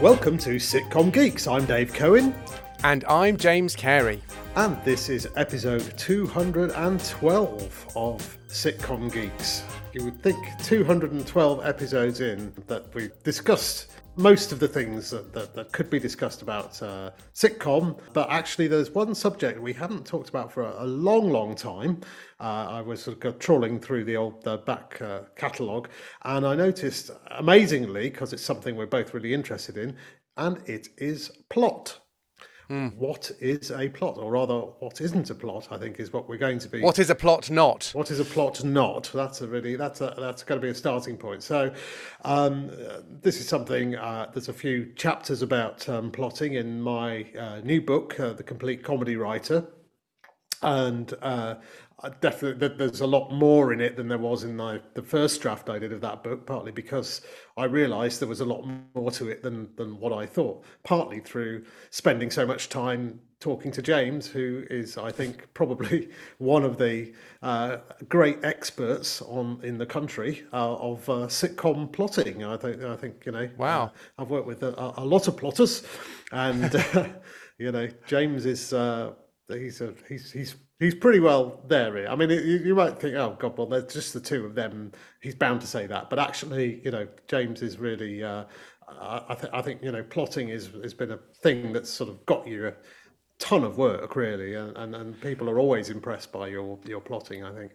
Welcome to Sitcom Geeks. I'm Dave Cohen, And I'm James Cary. and this is episode 212 of Sitcom Geeks. You would think 212 episodes in that we've discussed most of the things that, that, that could be discussed about uh, sitcom, but actually, there's one subject we haven't talked about for a, a long, long time. Uh, I was sort of trawling through the old the back uh, catalogue, and I noticed, amazingly, because it's something we're both really interested in, and it is plot. What is a plot, or rather, what isn't a plot? I think is what we're going to be. What is a plot not? What is a plot not? That's a really that's a, that's going to be a starting point. So, um, this is something. Uh, there's a few chapters about um, plotting in my uh, new book, uh, The Complete Comedy Writer, and uh, I definitely th- there's a lot more in it than there was in my, the first draft I did of that book. Partly because I realised there was a lot more to it than than what I thought. Partly through spending so much time talking to James, who is I think probably one of the uh, great experts on in the country uh, of uh, sitcom plotting. I think I think you know. Wow. I've worked with a, a lot of plotters, and you know James is uh, he's a, he's he's he's pretty well there. I mean, you, you might think, oh God, well, there's just the two of them. He's bound to say that, but actually, you know, James is really. Uh, I, think I think you know plotting is has been a thing that's sort of got you a ton of work really, and, and, and people are always impressed by your your plotting. I think.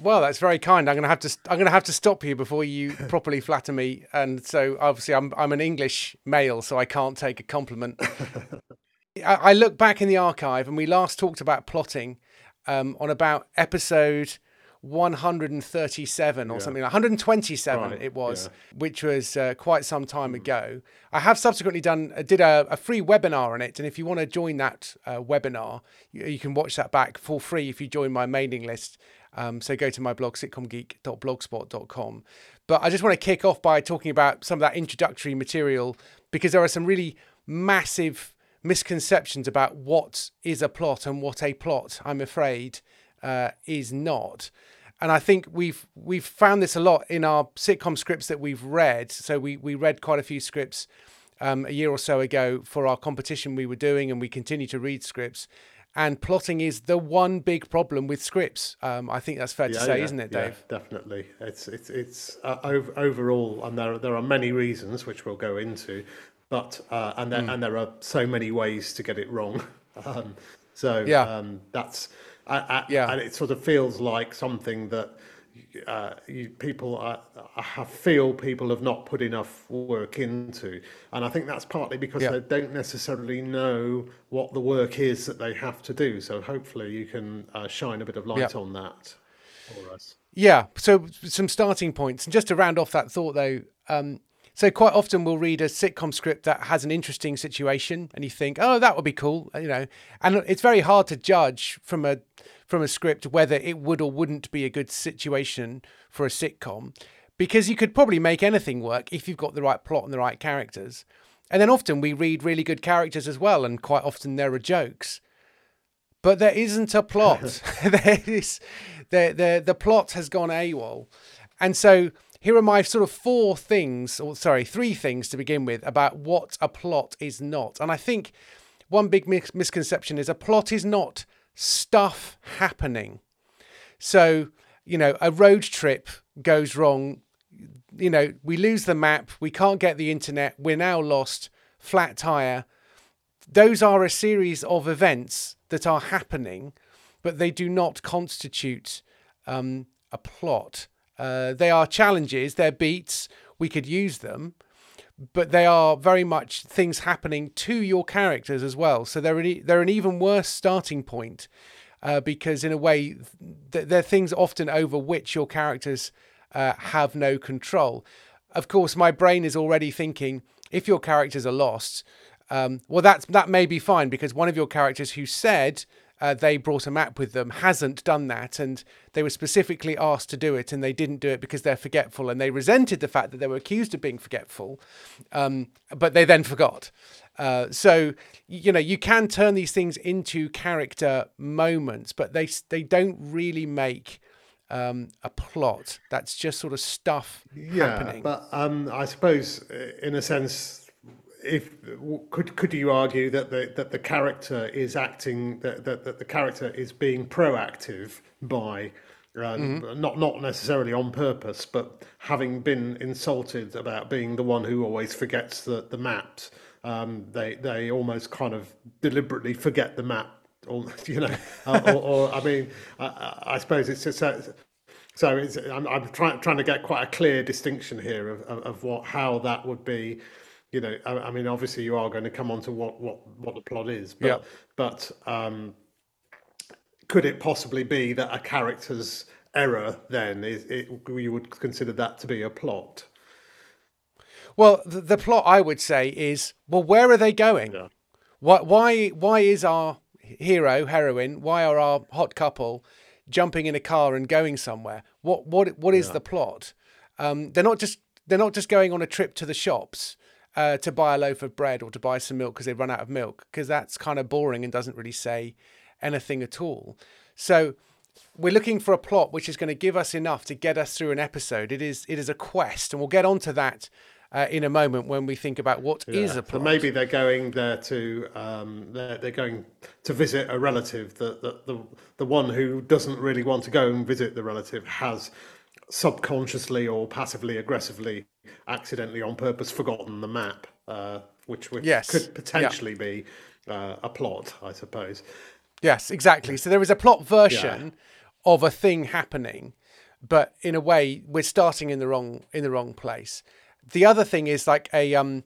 Well, that's very kind. I'm going to have to. I'm going to have to stop you before you properly flatter me. And so, obviously, I'm I'm an English male, so I can't take a compliment. I, I look back in the archive, and we last talked about plotting um, on about episode 137 or something like 127 Right, it was yeah. which was uh, quite some time ago. I have subsequently done uh, did a, a free webinar on it and if you want to join that uh, webinar you, you can watch that back for free if you join my mailing list. Um, so go to my blog sitcomgeek.blogspot.com but i just want to kick off by talking about some of that introductory material because there are some really massive misconceptions about what is a plot and what a plot i'm afraid uh, is not and I think we've we've found this a lot in our sitcom scripts that we've read. So we we read quite a few scripts um, a year or so ago for our competition we were doing, and we continue to read scripts. And plotting is the one big problem with scripts. Um, I think that's fair to say, isn't it, Dave? Yeah, definitely. It's it's it's uh, ov- overall, and there there are many reasons which we'll go into, but uh, and there, and there are so many ways to get it wrong. Um, so Yeah. um, that's I, I, Yeah. and it sort of feels like something that. Uh, you, people are, I feel people have not put enough work into, and I think that's partly because Yeah. they don't necessarily know what the work is that they have to do. So hopefully you can uh, shine a bit of light Yeah. on that for us. Yeah. So some starting points, and just to round off that thought, though. Um, so quite often we'll read a sitcom script that has an interesting situation, and you think, "Oh, that would be cool," you know. And it's very hard to judge from a from a script whether it would or wouldn't be a good situation for a sitcom, because you could probably make anything work if you've got the right plot and the right characters. And then often we read really good characters as well, and quite often there are jokes but there isn't a plot. there is the the the plot has gone AWOL, and so here are my sort of four things, or sorry, three things to begin with about what a plot is not. And I think one big mis- misconception is a plot is not stuff happening. So you know, a road trip goes wrong. You know, we lose the map. We can't get the internet. We're now lost. Flat tire those are a series of events that are happening, but they do not constitute um, a plot. Uh, they are challenges, they're beats, we could use them, but they are very much things happening to your characters as well. So they're an, they're an even worse starting point uh, because, in a way, th- they're things often over which your characters uh, have no control. Of course, my brain is already thinking if your characters are lost, um, well, that's that may be fine because one of your characters who said uh, they brought a map with them hasn't done that, and they were specifically asked to do it, and they didn't do it because they're forgetful, and they resented the fact that they were accused of being forgetful, um, but they then forgot. Uh, so you know you can turn these things into character moments, but they they don't really make um, a plot. That's just sort of stuff Yeah, happening. but um, I suppose in a sense, if could could you argue that the that the character is acting that that, that the character is being proactive by uh, mm-hmm. not not necessarily on purpose, but having been insulted about being the one who always forgets the the maps, um, they they almost kind of deliberately forget the map, or you know, uh, or, or, I mean, I, I suppose it's just. Uh, so it's, I'm, I'm trying trying to get quite a clear distinction here of, of, of what how that would be you know, I, I, mean, obviously you are going to come on to what, what, what the plot is, but, yeah. but um, could it possibly be that a character's error then is it, you would consider that to be a plot? Well, the, the plot I would say is well, where are they going? Yeah. Why, why, why is our hero, heroine, why are our hot couple jumping in a car and going somewhere? What, what, what is yeah. the plot? Um, they're not just they're not just going on a trip to the shops uh, to buy a loaf of bread or to buy some milk because they've run out of milk, because that's kind of boring and doesn't really say anything at all. So we're looking for a plot which is going to give us enough to get us through an episode. It is it is a quest, and we'll get onto that uh, in a moment when we think about what yeah. is a plot. So maybe they're going there to um, they're, they're going to visit a relative. The, the the the one who doesn't really want to go and visit the relative has subconsciously or passively aggressively accidentally on purpose forgotten the map uh, which, which yes. could potentially yeah. be uh, a plot i suppose yes exactly so there is a plot version yeah. of a thing happening but in a way we're starting in the wrong in the wrong place the other thing is like a um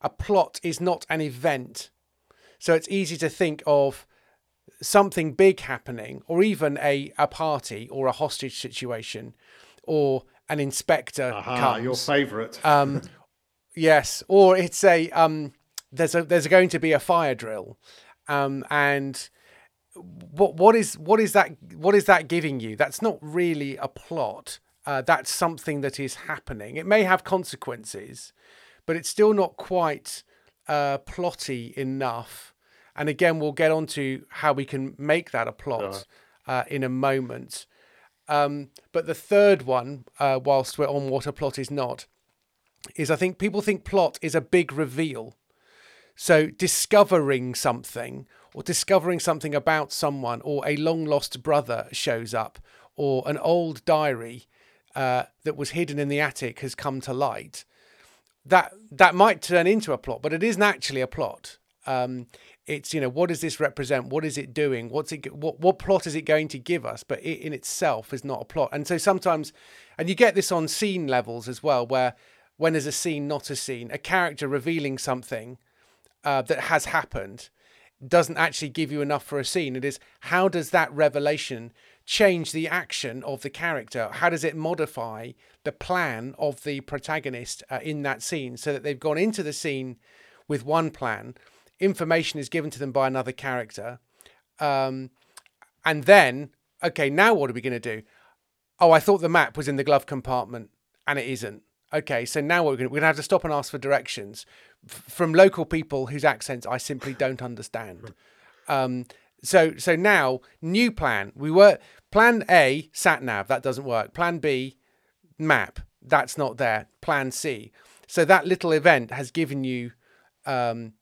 a plot is not an event so it's easy to think of something big happening or even a, a party or a hostage situation or an inspector Aha, comes. Your favourite. um, yes, or it's a um, there's a there's going to be a fire drill, um, and what what is what is that what is that giving you? That's not really a plot. Uh, that's something that is happening. It may have consequences, but it's still not quite uh, plotty enough. And again, we'll get on to how we can make that a plot uh, in a moment. Um, but the third one, uh, whilst we're on water, plot is not, is I think people think plot is a big reveal. So discovering something or discovering something about someone or a long lost brother shows up or an old diary uh, that was hidden in the attic has come to light. That that might turn into a plot, but it isn't actually a plot. Um, it's you know what does this represent? What is it doing? What's it what what plot is it going to give us? But it in itself is not a plot. And so sometimes and you get this on scene levels as well where when there's a scene not a scene a character revealing something uh, that has happened doesn't actually give you enough for a scene. It is how does that revelation change the action of the character? How does it modify the plan of the protagonist uh, in that scene so that they've gone into the scene with one plan information is given to them by another character. Um, and then, okay, now what are we going to do? Oh, I thought the map was in the glove compartment and it isn't. Okay, so now we're going to have to stop and ask for directions f- from local people whose accents I simply don't understand. Um, so so now new plan. We were plan A sat nav that doesn't work. Plan B map that's not there. Plan C. So that little event has given you um,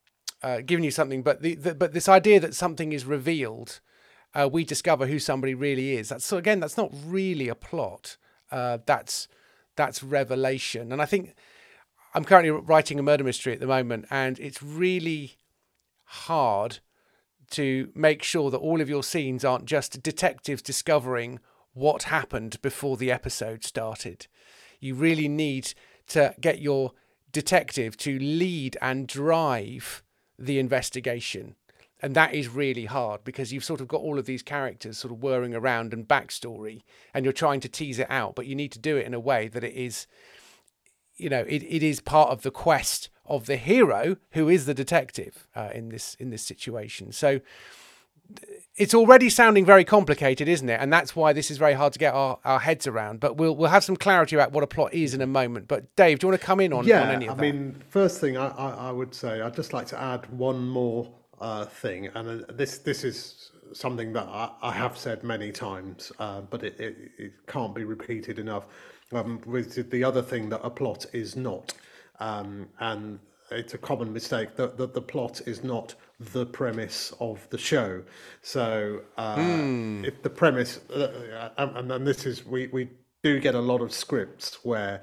uh, giving you something, but the, the, but this idea that something is revealed, uh, we discover who somebody really is. That's so again, that's not really a plot. Uh, that's that's revelation, and I think I'm currently writing a murder mystery at the moment, and it's really hard to make sure that all of your scenes aren't just detectives discovering what happened before the episode started. You really need to get your detective to lead and drive the investigation. And that is really hard because you've sort of got all of these characters sort of whirring around and backstory, and you're trying to tease it out, but you need to do it in a way that it is, you know, it, it is part of the quest of the hero who is the detective uh, in this in this situation. So it's already sounding very complicated, isn't it? And that's why this is very hard to get our, our heads around. But we'll we'll have some clarity about what a plot is in a moment. But Dave, do you want to come in on, yeah, on any of I that? I mean, first thing I, I, I, would say, I'd just like to add one more uh, thing, and uh, this this is something that I, I have said many times, uh, but it, it, it, can't be repeated enough. Um, with the other thing that a plot is not, um, and it's a common mistake that, that the plot is not the premise of the show. So uh, mm. if the premise, uh, and, and this is we we do get a lot of scripts where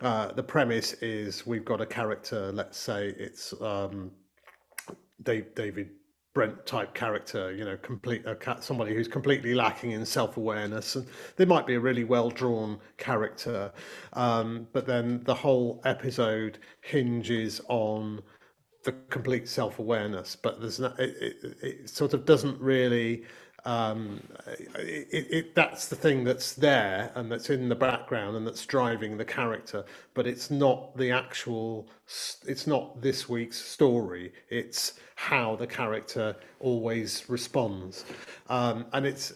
uh, the premise is we've got a character. Let's say it's um, Dave, David Brent type character, you know, complete uh, somebody who's completely lacking in self awareness, and they might be a really well drawn character, um, but then the whole episode hinges on the complete self awareness. But there's not, it, it, it, sort of doesn't really. Um, it, it, that's the thing that's there and that's in the background and that's driving the character, but it's not the actual. It's not this week's story. It's how the character always responds. Um, and it's,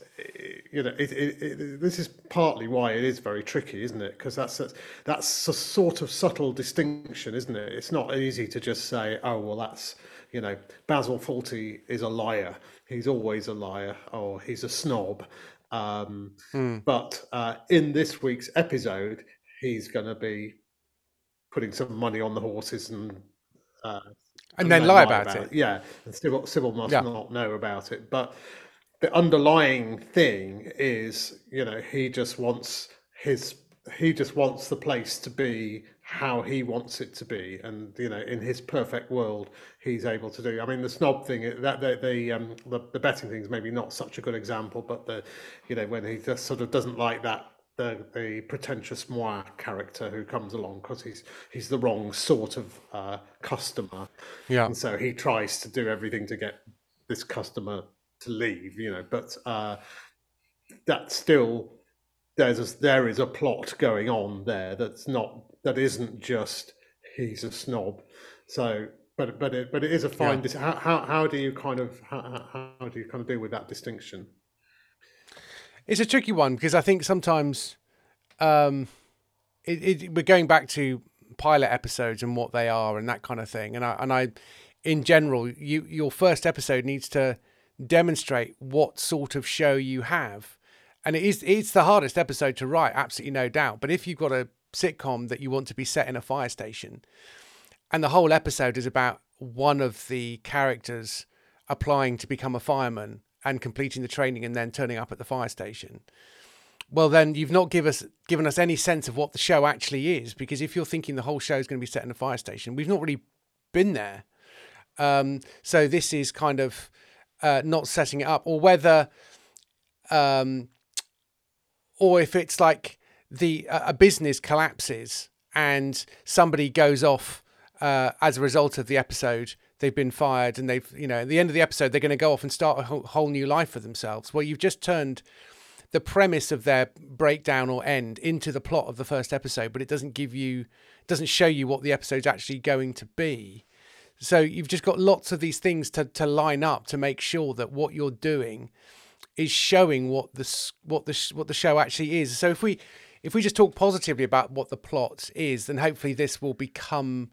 you know, it, it, this is partly why it is very tricky, isn't it? Because that's a, that's a sort of subtle distinction, isn't it? It's not easy to just say, oh, well, that's, you know, Basil Fawlty is a liar. He's always a liar, or he's a snob. Um, mm. But uh, in this week's episode, he's going to be putting some money on the horses and uh, and, then lie, about, about it. it. Yeah, and Sybil, Sybil must yeah. not know about it. But the underlying thing is, you know, he just wants his he just wants the place to be how he wants it to be, and you know, in his perfect world, he's able to do. I mean, the snob thing that the the um, the, the betting thing is maybe not such a good example, but the you know when he just sort of doesn't like that the the pretentious moi character who comes along because he's he's the wrong sort of uh, customer. Yeah, and so he tries to do everything to get this customer to leave. You know, but uh, that still there's a, there is a plot going on there that's not that isn't just he's a snob. So. But but it but it is a fine. Yeah. How, how how do you kind of how, how do you kind of deal with that distinction? It's a tricky one because I think sometimes um, it, it, we're going back to pilot episodes and what they are and that kind of thing. And I, and I, in general, you your first episode needs to demonstrate what sort of show you have, and it is it's the hardest episode to write, absolutely no doubt. But if you've got a sitcom that you want to be set in a fire station, and the whole episode is about one of the characters applying to become a fireman and completing the training and then turning up at the fire station, well, then you've not give us given us any sense of what the show actually is. Because if you're thinking the whole show is going to be set in a fire station, we've not really been there. Um, so this is kind of uh, not setting it up, or whether, um, or if it's like the uh, a business collapses and somebody goes off uh, as a result of the episode they've been fired and they've you know at the end of the episode they're going to go off and start a whole, whole new life for themselves. Well you've just turned the premise of their breakdown or end into the plot of the first episode but it doesn't give you doesn't show you what the episode's actually going to be. So you've just got lots of these things to, to line up to make sure that what you're doing is showing what the what the what the show actually is. So if we if we just talk positively about what the plot is then hopefully this will become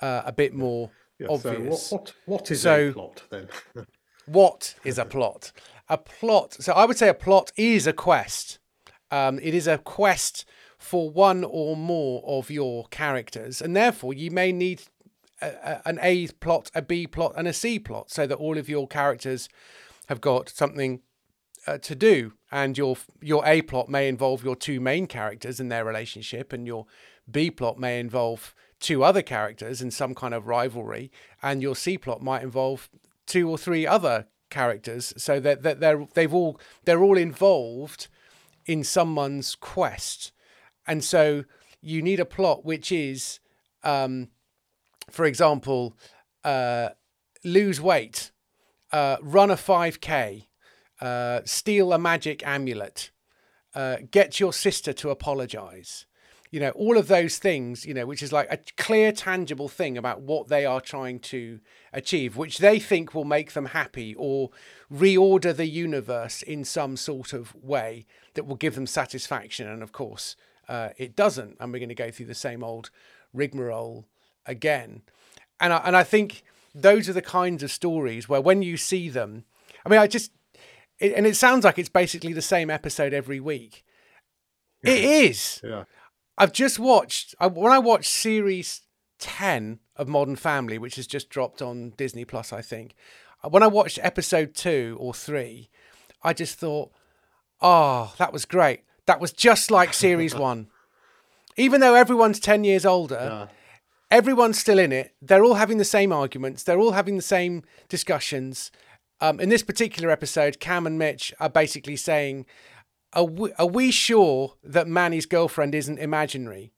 uh, a bit more yeah, obvious. So what, what, what is so, a plot then? what is a plot? A plot. So I would say a plot is a quest. Um, it is a quest for one or more of your characters, and therefore you may need a, a, an A plot, a B plot, and a C plot, so that all of your characters have got something uh, to do. And your your A plot may involve your two main characters and their relationship, and your B plot may involve two other characters and some kind of rivalry, and your C plot might involve two or three other characters, so that, that they're they've all they're all involved in someone's quest, and so you need a plot which is, um, for example, uh, lose weight, uh, run a five k, uh, steal a magic amulet, uh, get your sister to apologize. You know all of those things you know which is like a clear tangible thing about what they are trying to achieve which they think will make them happy or reorder the universe in some sort of way that will give them satisfaction. And of course uh, it doesn't. And we're going to go through the same old rigmarole again. And I, and I think those are the kinds of stories where when you see them i mean i just it, and it sounds like it's basically the same episode every week it is yeah I've just watched I, when I watched series ten of Modern Family, which has just dropped on Disney Plus, I think. Uh, when I watched episode two or three, I just thought, oh, that was great. That was just like series one. Even though everyone's 10 years older, Yeah. everyone's still in it. They're all having the same arguments. They're all having the same discussions. Um, in this particular episode, Cam and Mitch are basically saying, are we, are we sure that Manny's girlfriend isn't imaginary?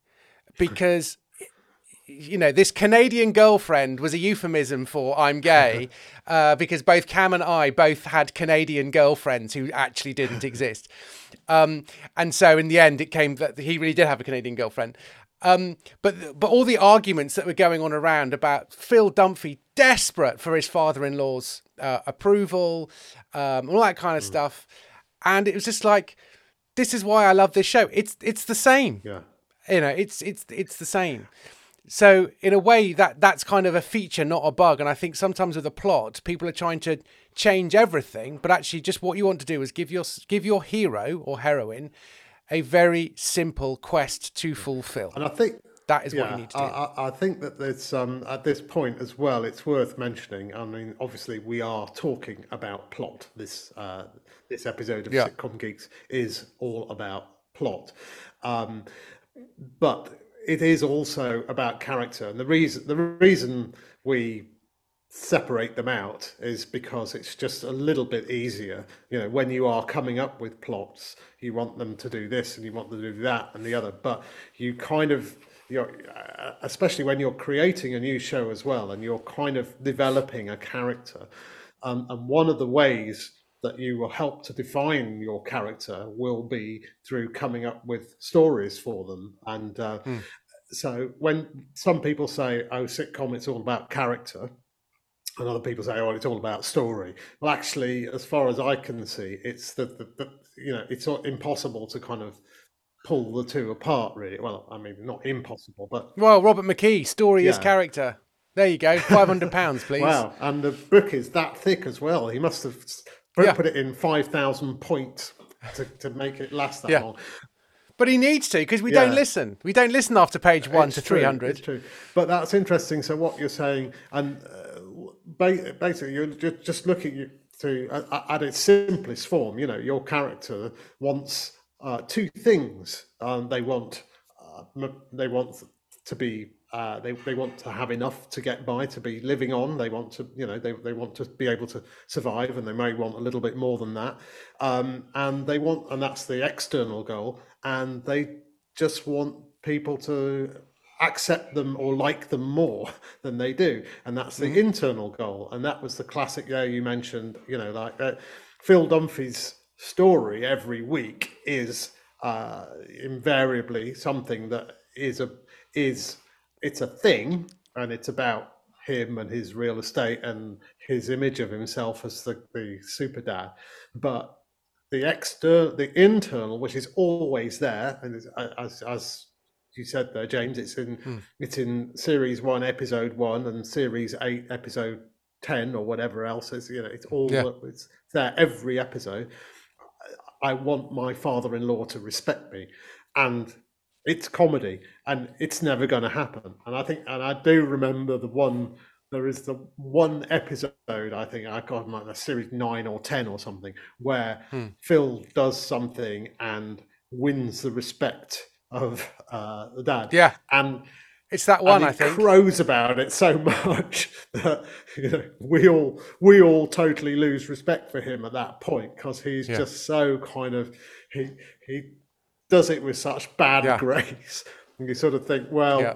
Because, you know, this Canadian girlfriend was a euphemism for I'm gay, uh, because both Cam and I both had Canadian girlfriends who actually didn't exist. Um, and so in the end, it came that he really did have a Canadian girlfriend. Um, but but all the arguments that were going on around about Phil Dunphy desperate for his father-in-law's uh, approval, um, all that kind of stuff, and it was just like, this is why I love this show. It's it's the same, Yeah. you know. It's it's it's the same. So in a way, that that's kind of a feature, not a bug. And I think sometimes with a plot, people are trying to change everything, but actually, just what you want to do is give your give your hero or heroine a very simple quest to fulfill. And I think That is what yeah, you need to do. I, I, I think that there's um, at this point as well. It's worth mentioning. I mean, obviously, we are talking about plot. This uh, this episode of Yeah. Sitcom Geeks is all about plot, um, but it is also about character. And the reason the reason we separate them out is because it's just a little bit easier. You know, when you are coming up with plots, you want them to do this and you want them to do that and the other, but you kind of you're uh, especially when you're creating a new show as well and you're kind of developing a character. Um, and one of the ways that you will help to define your character will be through coming up with stories for them and uh, so when some people say oh sitcom it's all about character and other people say, "Oh, it's all about story." Well, actually, as far as I can see, it's the, the, the you know it's impossible to kind of pull the two apart. Really, well, I mean, not impossible, but Well, Robert McKee, story is character. There you go. Five hundred pounds, please. wow, and the book is that thick as well. He must have put, Yeah. put it in five thousand points to, to make it last that Yeah. long. But he needs to because we don't listen. We don't listen after page one It's to three hundred. But that's interesting. So what you're saying, and uh, basically, you're just looking to at its simplest form. You know, your character wants uh, two things. Um, they want uh, they want to be. Uh, they, they want to have enough to get by to be living on they want to you know they, they want to be able to survive and they may want a little bit more than that um, and they want and that's the external goal and they just want people to accept them or like them more than they do. And that's the internal goal. And that was the classic yeah you mentioned you know like uh, phil dunphy's story every week is uh, invariably something that is a is it's a thing and it's about him and his real estate and his image of himself as the, the super dad. But the external the internal which is always there and is- as as you said there james it's in hmm. it's in series one episode one and series eight episode 10 or whatever else it's you know it's all Yeah. it's there every episode. I want my father-in-law to respect me and it's comedy and it's never going to happen. And i think and i do remember the one there is the one episode i think i got like a series 9 or 10 or something where hmm. phil does something and wins the respect of uh, the dad Yeah, and it's that one. I think. crows about it so much that you know we all we all totally lose respect for him at that point because he's Yeah. just so kind of he he does it with such bad Yeah. grace and you sort of think well Yeah.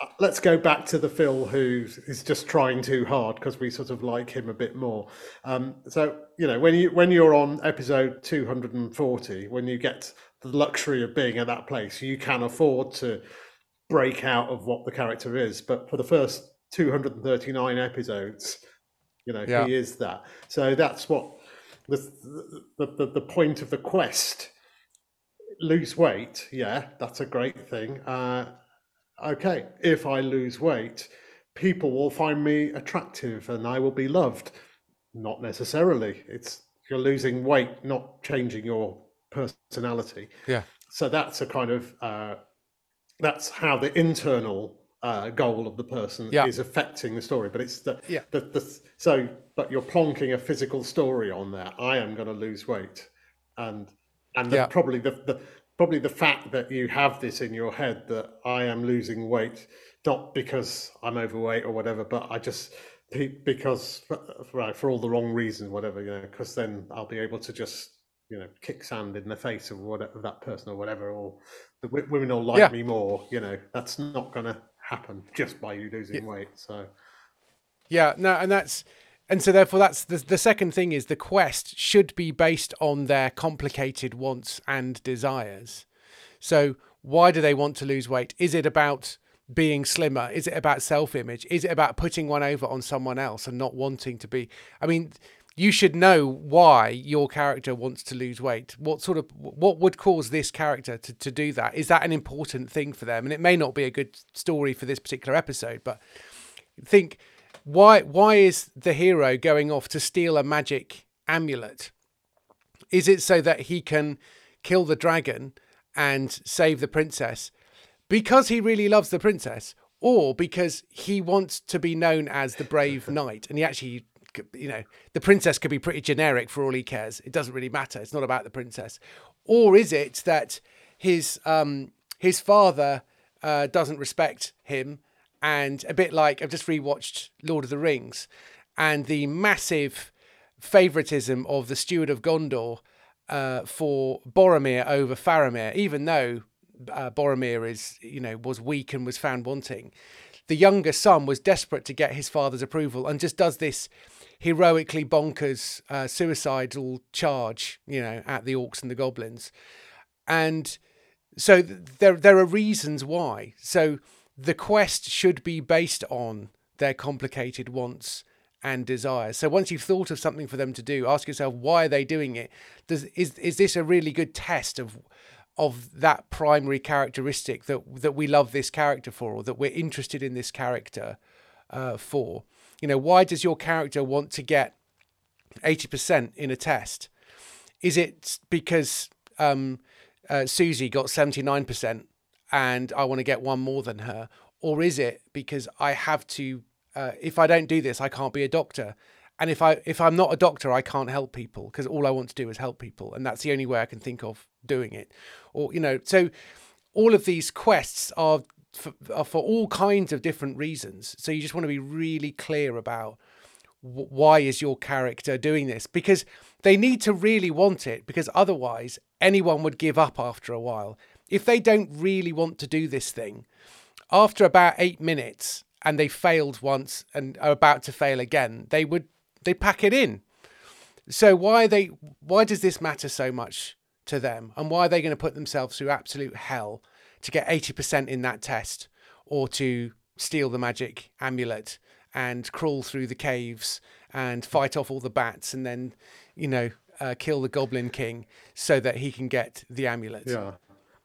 uh, let's go back to the Phil who is just trying too hard because we sort of like him a bit more. Um, so you know when you when you're on episode 240, when you get the luxury of being at that place, you can afford to break out of what the character is. But for the first 239 episodes, you know Yeah. he is that. So that's what the the, the the point of the quest. Lose weight, yeah, that's a great thing. Uh, okay, if I lose weight, people will find me attractive and I will be loved. Not necessarily. It's you're losing weight, not changing your personality. Yeah. So that's a kind of uh, that's how the internal uh, goal of the person Yeah. is affecting the story, but it's the, Yeah. the, the so but you're plonking a physical story on there. I am going to lose weight, and and the, Yeah. probably the, the probably the fact that you have this in your head that I am losing weight not because I'm overweight or whatever, but I just because right for all the wrong reasons, whatever you know, because then I'll be able to just you know kick sand in the face of whatever of that person or whatever, or the w- women will like Yeah. me more. You know, that's not going to happen just by you losing weight. So Yeah, no, and that's and so therefore that's the the second thing is the quest should be based on their complicated wants and desires. So why do they want to lose weight? Is it about being slimmer? Is it about self-image? Is it about putting one over on someone else and not wanting to be I mean you should know why your character wants to lose weight. What sort of what would cause this character to, to do that? Is that an important thing for them? And it may not be a good story for this particular episode, but think why why is the hero going off to steal a magic amulet is it so that he can kill the dragon and save the princess because he really loves the princess or because he wants to be known as the brave knight and he actually you know the princess could be pretty generic for all he cares. It doesn't really matter. It's not about the princess. Or is it that his um his father uh, doesn't respect him and a bit like I've just rewatched Lord of the Rings and the massive favoritism of the Steward of Gondor uh, for Boromir over Faramir, even though uh, Boromir is you know was weak and was found wanting. The younger son was desperate to get his father's approval and just does this heroically bonkers uh, suicidal charge, you know, at the orcs and the goblins, and so th- there there are reasons why. So the quest should be based on their complicated wants and desires. So once you've thought of something for them to do, ask yourself why are they doing it? Does is is this a really good test of of that primary characteristic that that we love this character for, or that we're interested in this character uh, for? You know, why does your character want to get eighty percent in a test? Is it because um, uh, Susie got seventy nine percent and I want to get one more than her? Or is it because I have to, uh, if I don't do this, I can't be a doctor? And if I if I'm not a doctor, I can't help people because all I want to do is help people, and that's the only way I can think of doing it. Or you know, so all of these quests are for, uh, for all kinds of different reasons. So you just want to be really clear about wh- why is your character doing this? Because they need to really want it because otherwise anyone would give up after a while. If they don't really want to do this thing after about eight minutes and they failed once and are about to fail again they would they pack it in. So why they why does this matter so much to them? And why are they going to put themselves through absolute hell to get 80% in that test or to steal the magic amulet and crawl through the caves and fight off all the bats and then you know uh, kill the goblin king so that he can get the amulet Yeah,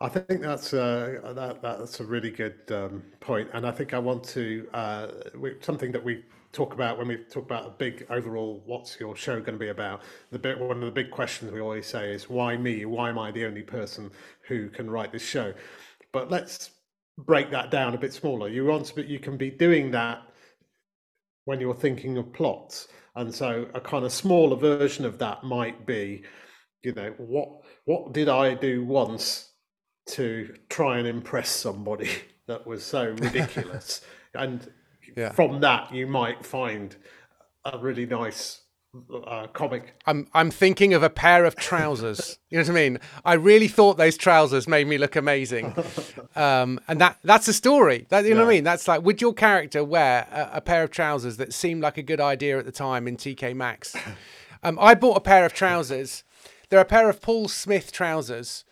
I think that's uh, that that's a really good um, point, and I think I want to uh, we, something that we talk about when we talk about a big overall. What's your show going to be about? The bit one of the big questions we always say is why me? Why am I the only person who can write this show? But let's break that down a bit smaller. You want to, you can be doing that when you're thinking of plots, and so a kind of smaller version of that might be you know what what did i do once to try and impress somebody that was so ridiculous and Yeah. from that you might find a really nice uh, comic I'm I'm thinking of a pair of trousers. You know what I mean? I really thought those trousers made me look amazing, um, and that that's a story. That you know what I mean? That's like, would your character wear a, a pair of trousers that seemed like a good idea at the time in TK Maxx? Um, I bought a pair of trousers. They're a pair of Paul Smith trousers,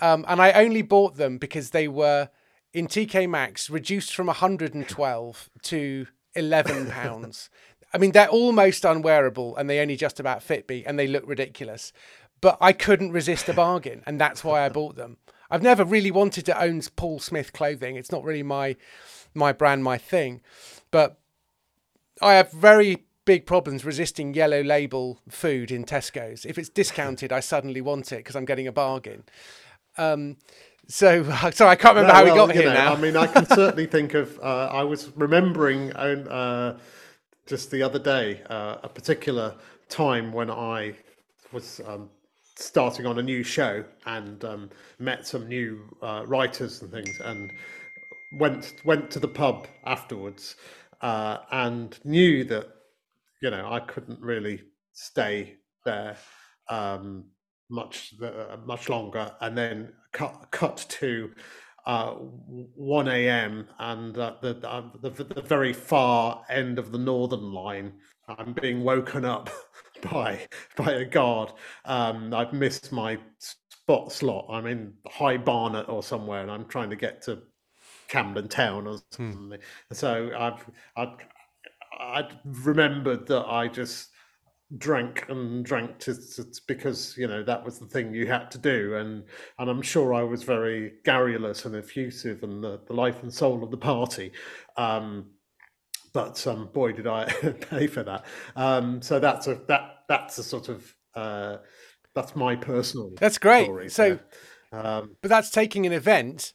um, and I only bought them because they were in TK Maxx reduced from 112 to 11 pounds. I mean, they're almost unwearable and they only just about fit me and they look ridiculous. But I couldn't resist a bargain and that's why I bought them. I've never really wanted to own Paul Smith clothing. It's not really my my brand, my thing. But I have very big problems resisting yellow label food in Tesco's. If it's discounted, I suddenly want it because I'm getting a bargain. Um, So sorry, I can't remember No, how we got here know, now. I mean, I can certainly think of. Uh, I was remembering uh, just the other day uh, a particular time when I was um, starting on a new show and um, met some new uh, writers and things, and went went to the pub afterwards uh, and knew that you know I couldn't really stay there um, much uh, much longer, and then cut cut to uh, 1 a.m. and uh, the, uh, the the very far end of the northern line. I'm being woken up by by a guard. Um, I've missed my spot slot. I'm in High Barnet or somewhere, and I'm trying to get to Camden Town or something. So I've I've I remembered that I just drank and drank to, to, because you know that was the thing you had to do and and I'm sure I was very garrulous and effusive and the, the life and soul of the party um but um boy did I pay for that um so that's a that that's a sort of uh that's my personal That's great. story So, um but that's taking an event.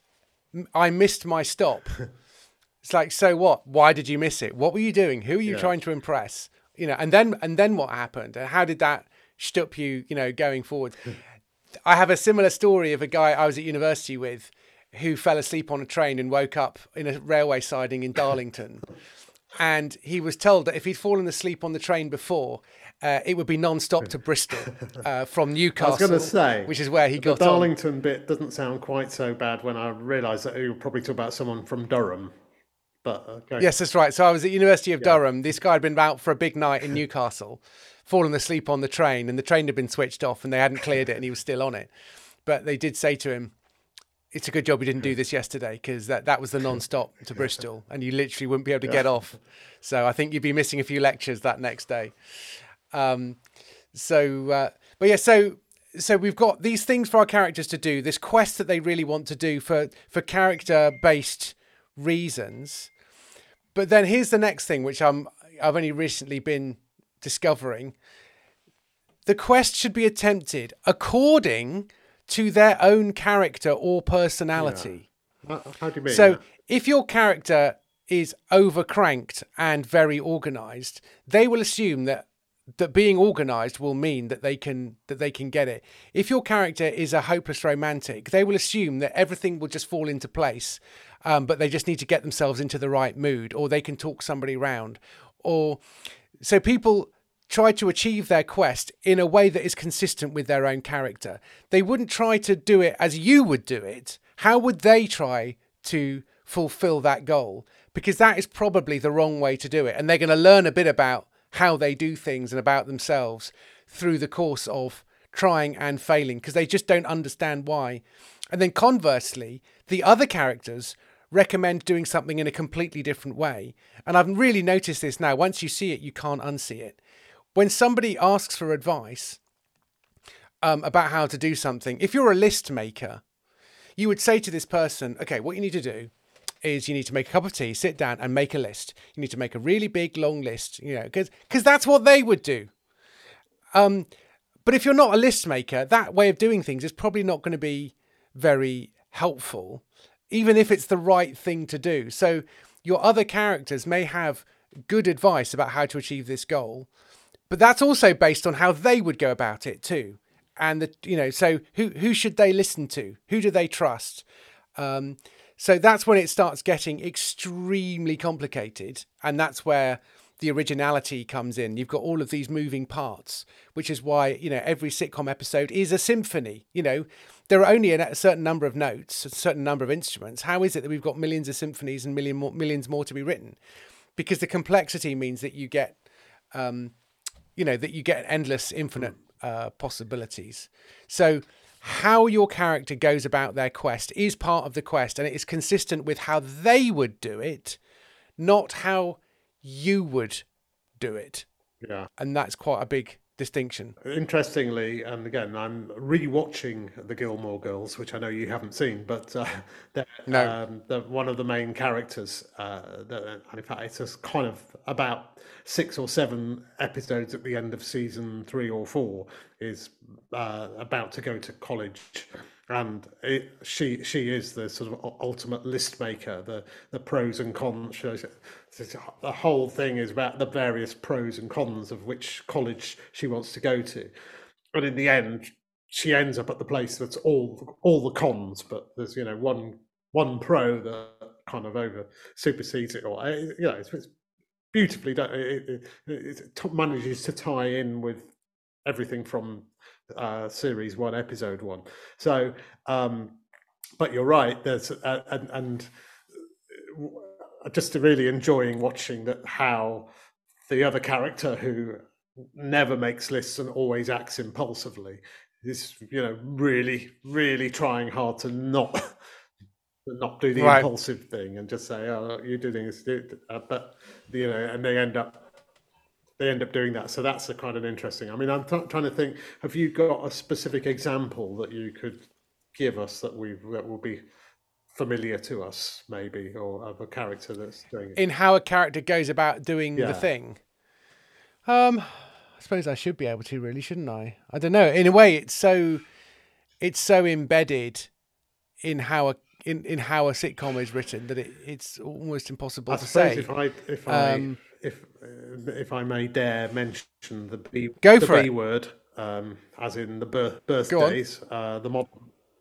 i missed my stop. it's like, so what? Why did you miss it? What were you doing? Who are you Yeah. trying to impress? You know, and then and then what happened? And how did that stop you? You know, going forward. I have a similar story of a guy I was at university with who fell asleep on a train and woke up in a railway siding in Darlington. and he was told that if he'd fallen asleep on the train before, uh, it would be non-stop to Bristol uh, from I Newcastle. was going to say, which is where he the got on. Darlington bit doesn't sound quite so bad when I realise that you were probably talking about someone from Durham. But okay. Yes, that's right. So I was at University of Durham. This guy had been out for a big night in Newcastle, fallen asleep on the train, and the train had been switched off, and they hadn't cleared it, and he was still on it. But they did say to him, "It's a good job you didn't do this yesterday, because that that was the non-stop to Bristol, and you literally wouldn't be able to get off. So I think you'd be missing a few lectures that next day." Um, so, uh, but yeah, so so we've got these things for our characters to do. This quest that they really want to do for for character based reasons. But then here's the next thing, which I'm I've only recently been discovering. The quest should be attempted according to their own character or personality. How, how do you mean? So that? if your character is overcranked and very organized, they will assume that that being organized will mean that they can that they can get it. If your character is a hopeless romantic, they will assume that everything will just fall into place, um, but they just need to get themselves into the right mood, or they can talk somebody round, or so people try to achieve their quest in a way that is consistent with their own character. They wouldn't try to do it as you would do it. How would they try to fulfill that goal? Because that is probably the wrong way to do it. And they're going to learn a bit about how they do things and about themselves through the course of trying and failing because they just don't understand why. And then conversely, the other characters recommend doing something in a completely different way. And I've really noticed this now. Once you see it, you can't unsee it. When somebody asks for advice um, about how to do something, if you're a list maker, you would say to this person, okay, what you need to do is you need to make a cup of tea, sit down and make a list. You need to make a really big, long list, you know, because that's what they would do. Um, but if you're not a list maker, that way of doing things is probably not going to be very helpful, even if it's the right thing to do. So your other characters may have good advice about how to achieve this goal, but that's also based on how they would go about it too. And the you know, so who who should they listen to? Who do they trust? Um, so that's when it starts getting extremely complicated, and that's where the originality comes in. You've got all of these moving parts, which is why you know every sitcom episode is a symphony. You know, there are only a certain number of notes, a certain number of instruments. How is it that we've got millions of symphonies and million more, millions more to be written? Because the complexity means that you get, um, you know, that you get endless, infinite uh, possibilities. So how your character goes about their quest is part of the quest and it is consistent with how they would do it, not how you would do it. yeah. And that's quite a big distinction. Interestingly, and again, I'm rewatching the Gilmore Girls, which I know you haven't seen, but uh, they're, No. um, they're one of the main characters. Uh, that, and in fact, it's just kind of about six or seven episodes at the end of season three or four is uh, about to go to college, and it, she she is the sort of ultimate list maker. The the pros and cons. Oh, the whole thing is about the various pros and cons of which college she wants to go to, but in the end, she ends up at the place that's all all the cons. But there's you know one one pro that kind of over supersedes it all. You know, it's, it's beautifully done. It, it, it, manages to tie in with everything from uh, series one, episode one. So, um, but you're right. There's uh, and, and uh, just really enjoying watching that how the other character who never makes lists and always acts impulsively is you know really really trying hard to not not do the right. impulsive thing and just say oh you're doing this uh, but you know and they end up they end up doing that. So that's a kind of interesting. I mean, I'm t- trying to think. Have you got a specific example that you could give us that we that will be familiar to us, maybe, or of a character that's doing it? In how a character goes about doing yeah. the thing. Um, I suppose I should be able to, really, shouldn't I? I don't know. In a way, it's so it's so embedded in how a in, in how a sitcom is written that it, it's almost impossible I to say. If I if I um, if uh, if I may dare mention the B, go the for B it. word, um, as in the birth, birthdays, uh, the mod,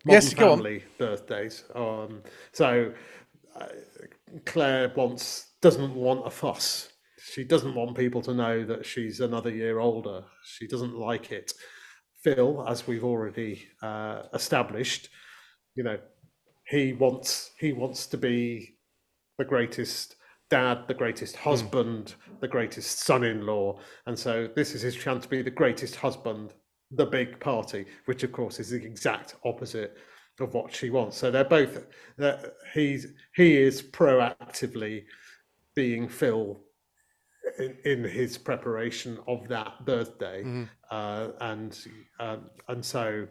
modern yes, family birthdays. Um, so uh, Claire wants doesn't want a fuss. She doesn't want people to know that she's another year older. She doesn't like it. Phil, as we've already uh, established, you know, he wants he wants to be the greatest dad, the greatest hmm. husband, mm. the greatest son in law. And so this is his chance to be the greatest husband, the big party, which of course is the exact opposite of what she wants. So they're both, they're, he's, he is proactively being Phil in, in his preparation of that birthday. Mm. Uh, and, uh, and so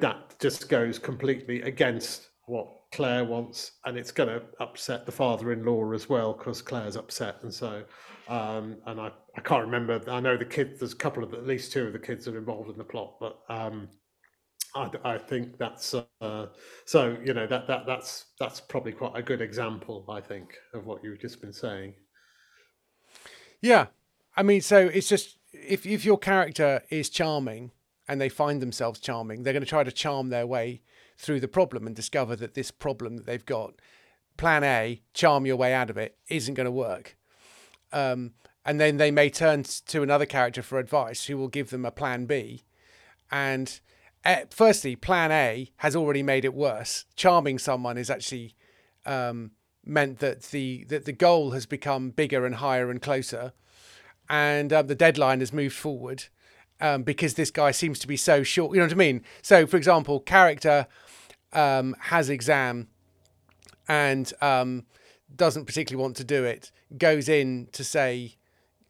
that just goes completely against what Claire wants, and it's going to upset the father-in-law as well because Claire's upset, and so um, and I, I can't remember. I know the kids. There's a couple of at least two of the kids are involved in the plot, but um, I, I think that's uh, so. You know that that that's that's probably quite a good example. I think of what you've just been saying. Yeah, I mean, so it's just if if your character is charming and they find themselves charming, they're going to try to charm their way through the problem and discover that this problem that they've got, plan A, charm your way out of it, isn't going to work. Um, and then they may turn to another character for advice who will give them a plan B. And uh, firstly, plan A has already made it worse. Charming someone is actually um, meant that the that the goal has become bigger and higher and closer, and uh, the deadline has moved forward um, because this guy seems to be so short. You know what I mean? So, for example, character um, has exam and um, doesn't particularly want to do it, goes in to say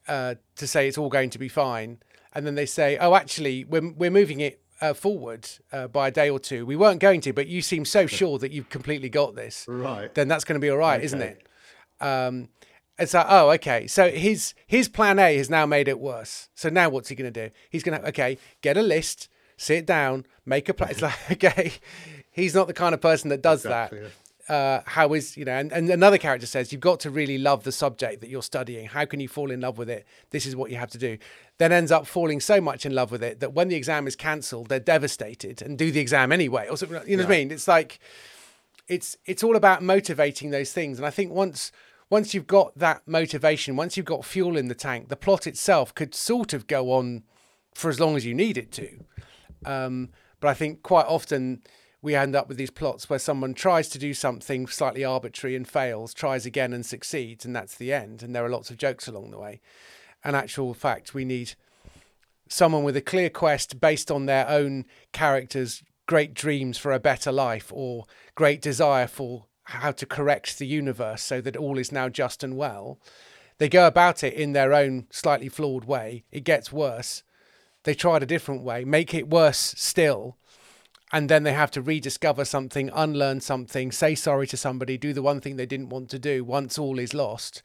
uh, to say it's all going to be fine, and then they say, "Oh, actually, we're we're moving it uh, forward uh, by a day or two. We weren't going to, but you seem so sure that you've completely got this. Right. Then that's going to be all right, okay. isn't it? Um, it's like, oh, okay. So his his plan A has now made it worse. So now what's he going to do? He's going to okay, get a list, sit down, make a plan. It's like okay, he's not the kind of person that does exactly, that. Yeah. Uh, how is you know and, and another character says you've got to really love the subject that you're studying how can you fall in love with it this is what you have to do then ends up falling so much in love with it that when the exam is cancelled they're devastated and do the exam anyway or something you know yeah. what i mean it's like it's it's all about motivating those things and i think once once you've got that motivation once you've got fuel in the tank the plot itself could sort of go on for as long as you need it to um, but i think quite often we end up with these plots where someone tries to do something slightly arbitrary and fails, tries again and succeeds, and that's the end. And there are lots of jokes along the way. An actual fact, we need someone with a clear quest based on their own characters' great dreams for a better life or great desire for how to correct the universe so that all is now just and well. They go about it in their own slightly flawed way. It gets worse. They try it a different way, make it worse still and then they have to rediscover something, unlearn something, say sorry to somebody, do the one thing they didn't want to do once all is lost.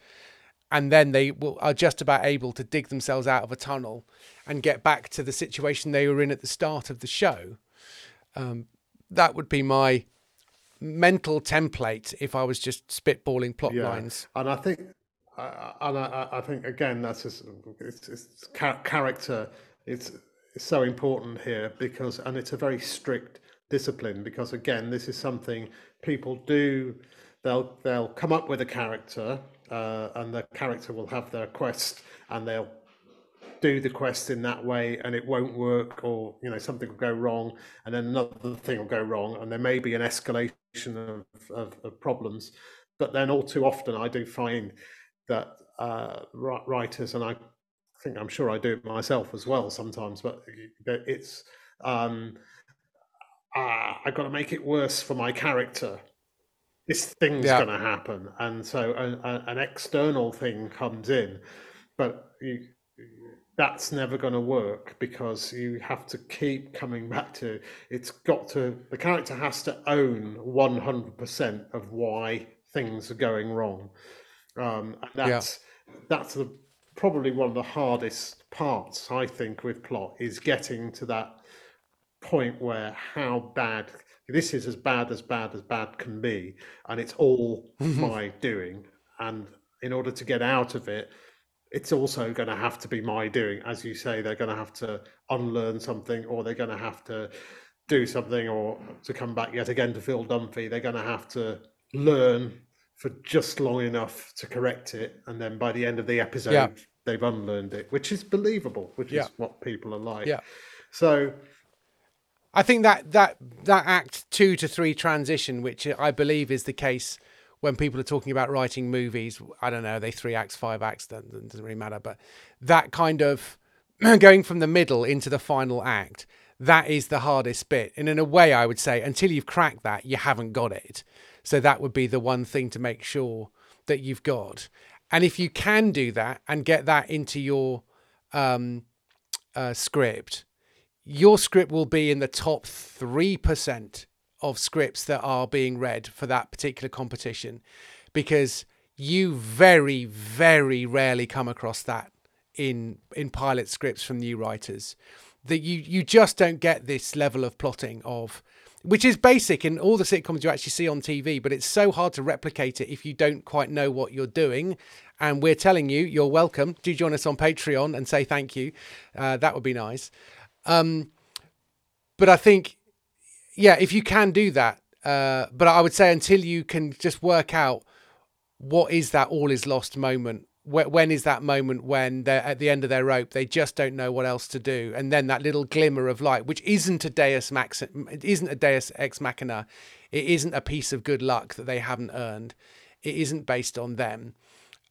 And then they will, are just about able to dig themselves out of a tunnel and get back to the situation they were in at the start of the show. Um, that would be my mental template if I was just spitballing plot Yeah, lines. and I think, and I, I think again that's just, it's, it's cha- character. It's, it's so important here because, and it's a very strict discipline because again, this is something people do. They'll they'll come up with a character, uh, and the character will have their quest, and they'll do the quest in that way and it won't work or you know something will go wrong and then another thing will go wrong and there may be an escalation of, of, of problems. But then all too often i do find that uh, writers and i think i'm sure i do it myself as well sometimes but it's um ah, i've got to make it worse for my character. This thing's Yeah. going to happen. And so a, a, an external thing comes in but you, that's never going to work because you have to keep coming back to it's got to the character has to own 100% of why things are going wrong um, and Yeah. that's that's the, probably one of the hardest parts i think with plot is getting to that point where how bad this is as bad as bad as bad can be and it's all my doing and in order to get out of it it's also going to have to be my doing as you say they're going to have to unlearn something or they're going to have to do something or to come back yet again to Phil Dunphy they're going to have to learn for just long enough to correct it and then by the end of the episode Yeah. they've unlearned it which is believable which Yeah. is what people are like Yeah. so I think that that that act two to three transition, which I believe is the case when people are talking about writing movies. I don't know, are they three acts, five acts, doesn't really matter. But that kind of going from the middle into the final act, that is the hardest bit. And in a way, I would say until you've cracked that, you haven't got it. So that would be the one thing to make sure that you've got. And if you can do that and get that into your um, uh, script, your script will be in the top 3% of scripts that are being read for that particular competition because you very very rarely come across that in in pilot scripts from new writers. That you you just don't get this level of plotting of which is basic in all the sitcoms you actually see on TV but it's so hard to replicate it if you don't quite know what you're doing. And we're telling you you're welcome. Do join us on Patreon and say thank you. Uh, that would be nice. Um, but I think, yeah, if you can do that, uh, but I would say until you can just work out what is that all is lost moment. Wh- When is that moment when they're at the end of their rope? They just don't know what else to do, and then that little glimmer of light, which isn't a Deus Max, it isn't a Deus Ex Machina, it isn't a piece of good luck that they haven't earned, it isn't based on them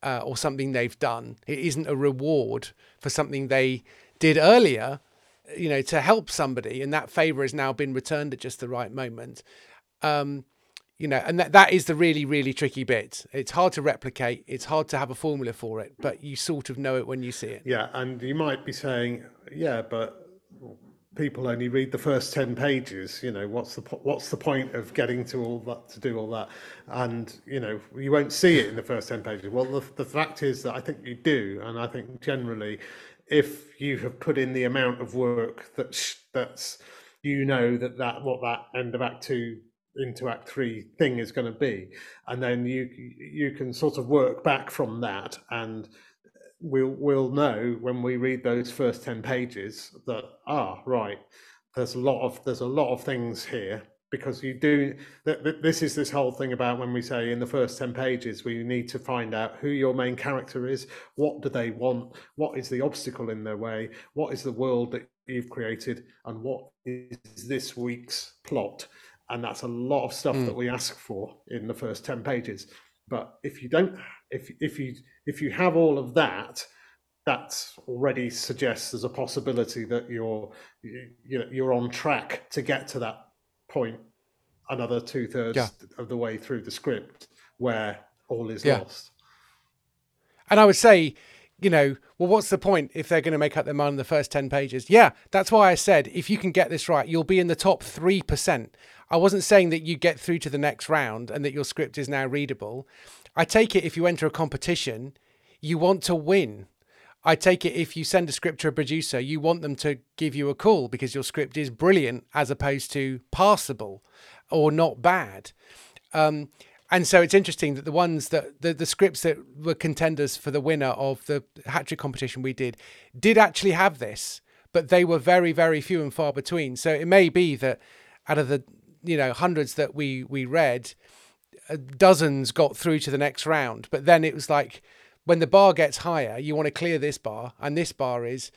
uh, or something they've done. It isn't a reward for something they did earlier, you know, to help somebody, and that favor has now been returned at just the right moment. Um, you know, and that that is the really really tricky bit. It's hard to replicate. It's hard to have a formula for it, but you sort of know it when you see it. Yeah, and you might be saying, yeah, but people only read the first ten pages. You know, what's the po- what's the point of getting to all that to do all that? And you know, you won't see it in the first ten pages. Well, the, the fact is that I think you do, and I think generally, if you have put in the amount of work that that's you know that that what that end of act two into act three thing is going to be. And then you you can sort of work back from that and we'll we'll know when we read those first 10 pages that ah right there's a lot of there's a lot of things here because you do th- th- this is this whole thing about when we say in the first 10 pages we need to find out who your main character is what do they want what is the obstacle in their way what is the world that you've created and what is this week's plot? And that's a lot of stuff that hmm. we ask for in the first 10 pages. But if you don't if if you if you have all of that that already suggests there's a possibility that you're you, you know, you're on track to get to that point another two thirds Yeah. of the way through the script where all is Yeah. lost And I would say, you know, well, what's the point if they're going to make up their mind in the first 10 pages? Yeah, that's why I said if you can get this right, you'll be in the top 3%. I wasn't saying that you get through to the next round and that your script is now readable. I take it if you enter a competition, you want to win. I take it if you send a script to a producer, you want them to give you a call because your script is brilliant as opposed to passable or not bad. Um, and so it's interesting that the ones that the, the scripts that were contenders for the winner of the hat trick competition we did did actually have this, but they were very, very few and far between. So it may be that out of the you know hundreds that we we read, uh, dozens got through to the next round. But then it was like when the bar gets higher, you want to clear this bar, and this bar is.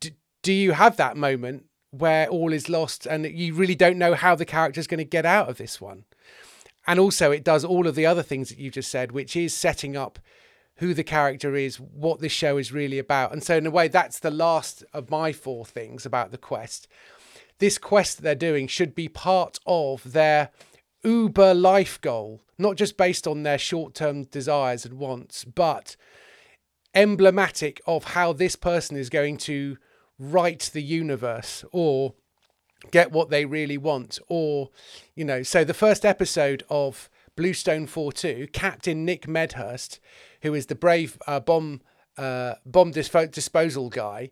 Do, do you have that moment where all is lost and you really don't know how the character is going to get out of this one? And also, it does all of the other things that you just said, which is setting up who the character is, what this show is really about. And so, in a way, that's the last of my four things about the quest. This quest that they're doing should be part of their uber life goal, not just based on their short term desires and wants, but emblematic of how this person is going to write the universe or get what they really want or you know. So the first episode of bluestone 4-2 captain nick medhurst who is the brave uh, bomb uh, bomb disposal guy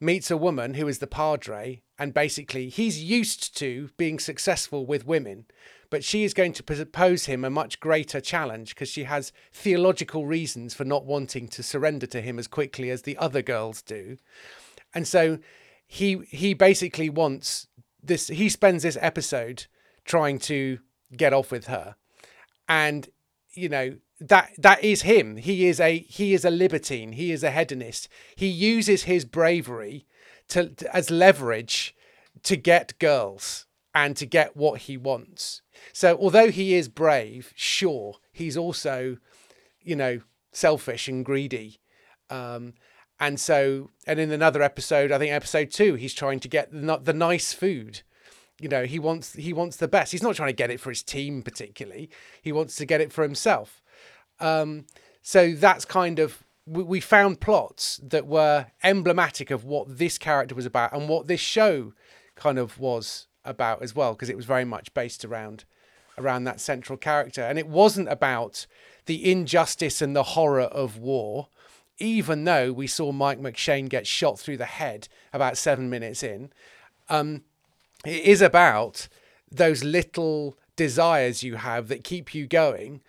meets a woman who is the padre and basically he's used to being successful with women but she is going to pose him a much greater challenge because she has theological reasons for not wanting to surrender to him as quickly as the other girls do. And so he he basically wants this he spends this episode trying to get off with her. And you know, that that is him. He is a he is a libertine. He is a hedonist. He uses his bravery to, to as leverage to get girls and to get what he wants. So although he is brave, sure, he's also, you know, selfish and greedy. Um, and so, and in another episode, I think episode two, he's trying to get the, the nice food. You know, he wants he wants the best. He's not trying to get it for his team particularly. He wants to get it for himself. Um, so that's kind of we found plots that were emblematic of what this character was about and what this show kind of was about as well because it was very much based around around that central character. And it wasn't about the injustice and the horror of war even though we saw Mike McShane get shot through the head about 7 minutes in. Um, it is about those little desires you have that keep you going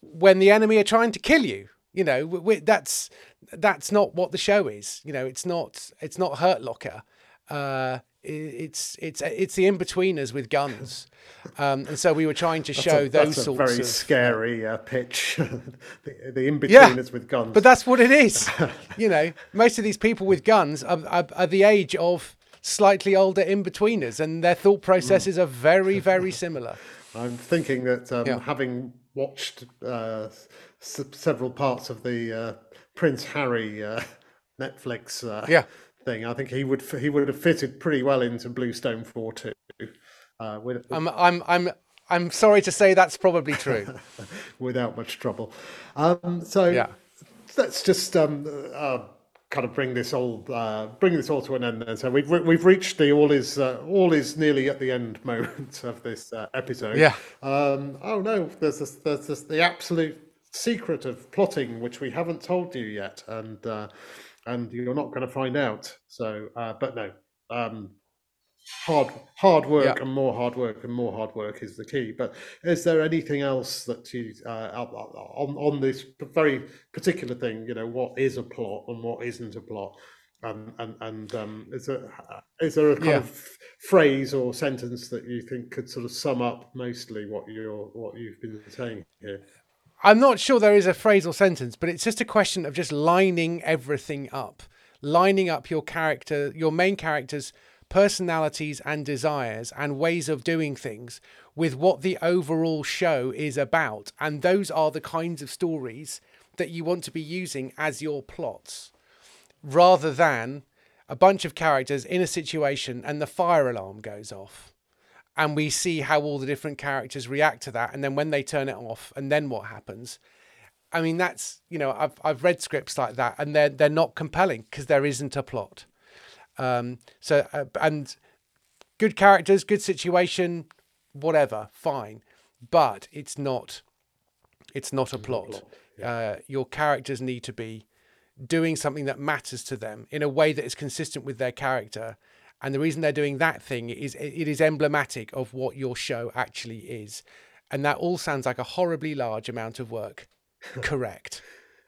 when the enemy are trying to kill you. You know we, that's that's not what the show is. You know it's not it's not hurt locker. Uh, it's it's it's the in-betweeners with guns, um, and so we were trying to show a, those sorts of very of scary uh, pitch. the, the in-betweeners yeah, with guns. But that's what it is. you know, most of these people with guns are, are, are the age of slightly older in-betweeners, and their thought processes mm. are very very similar. I'm thinking that um, yeah. having watched uh, s- several parts of the uh, Prince Harry uh, Netflix uh, yeah thing. I think he would he would have fitted pretty well into Bluestone Four Two. Uh, with, I'm I'm I'm I'm sorry to say that's probably true. without much trouble. Um, so yeah. let's just um, uh, kind of bring this all uh, bring this all to an end. Then, so we've we've reached the all is uh, all is nearly at the end moment of this uh, episode. Yeah. Um, oh no, there's this, there's this, the absolute secret of plotting which we haven't told you yet, and uh, and you're not going to find out. So, uh, but no, um, hard hard work yeah. and more hard work and more hard work is the key. But is there anything else that you uh, on on this very particular thing? You know, what is a plot and what isn't a plot? Um, and and um, is there is there a kind yeah. of phrase or sentence that you think could sort of sum up mostly what you're what you've been saying here? I'm not sure there is a phrase or sentence, but it's just a question of just lining everything up, lining up your character, your main character's personalities and desires and ways of doing things with what the overall show is about. And those are the kinds of stories that you want to be using as your plots rather than a bunch of characters in a situation and the fire alarm goes off and we see how all the different characters react to that and then when they turn it off and then what happens i mean that's you know i've i've read scripts like that and they're they're not compelling because there isn't a plot um so uh, and good characters good situation whatever fine but it's not it's not a plot. Uh, your characters need to be doing something that matters to them in a way that is consistent with their character. And the reason they're doing that thing is it is emblematic of what your show actually is. And that all sounds like a horribly large amount of work. Correct.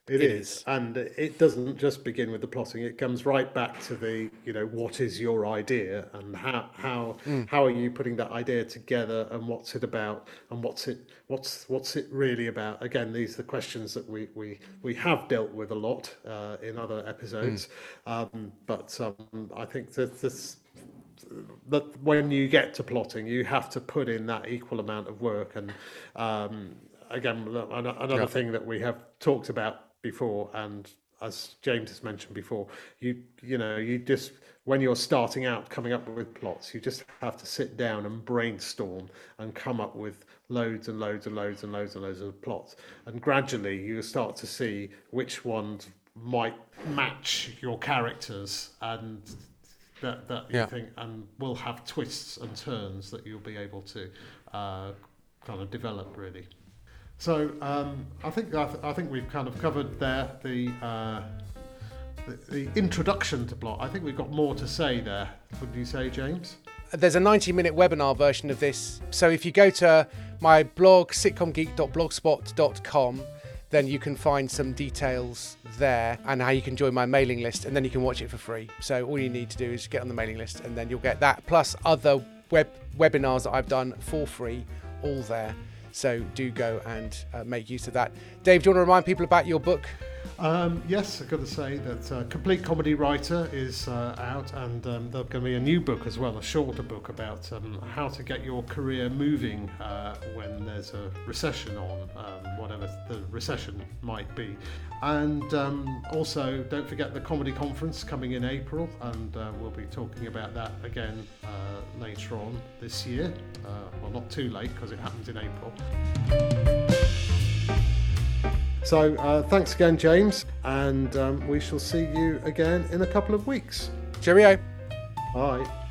It, it is. is. and it doesn't just begin with the plotting. It comes right back to the, you know, what is your idea, and how how mm. how are you putting that idea together, and what's it about, and what's it what's what's it really about? Again, these are the questions that we we we have dealt with a lot uh, in other episodes, mm. um, but um, I think that this that when you get to plotting, you have to put in that equal amount of work. And um, again, another yeah. thing that we have talked about before, and as James has mentioned before, you you know you just when you're starting out coming up with plots, you just have to sit down and brainstorm and come up with loads and loads and loads and loads and loads of plots, and gradually you start to see which ones might match your characters and that that you yeah. think and will have twists and turns that you'll be able to uh, kind of develop really. So um, I think I, th- I, think we've kind of covered there the, uh, the, the introduction to plot. I think we've got more to say there. Would you say, James? There's a 90 minute webinar version of this. So if you go to my blog sitcomgeek.blogspot.com, then you can find some details there and how you can join my mailing list, and then you can watch it for free. So all you need to do is get on the mailing list, and then you'll get that plus other web webinars that I've done for free, all there. So do go and uh, make use of that. Dave, do you want to remind people about your book? Um, yes, I've got to say that uh, Complete Comedy Writer is uh, out, and um, there's going to be a new book as well, a shorter book about um, how to get your career moving uh, when there's a recession on, um, whatever the recession might be. And um, also, don't forget the comedy conference coming in April, and uh, we'll be talking about that again uh, later on this year. Uh, well, not too late because it happens in April. So uh, thanks again, James, and um, we shall see you again in a couple of weeks. Cheerio. Bye.